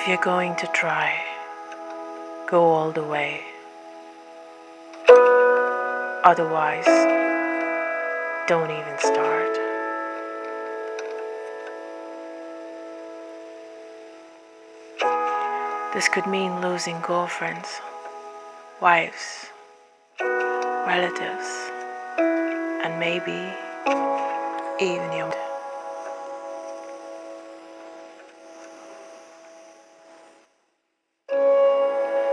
If you're going to try, go all the way. Otherwise, don't even start. This could mean losing girlfriends, wives, relatives, and maybe even your.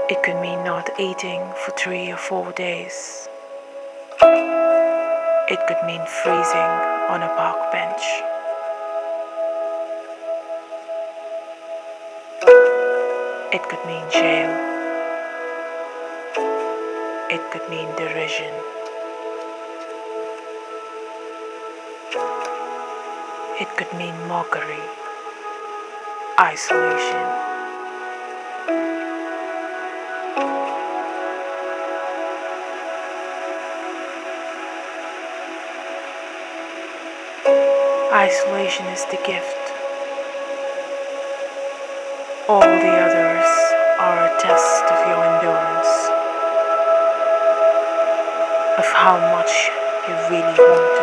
It could mean not eating for three or four days. It could mean freezing on a park bench. It could mean jail. It could mean derision. It could mean mockery, isolation. Isolation is the gift. All the others are a test of your endurance, of how much you really want.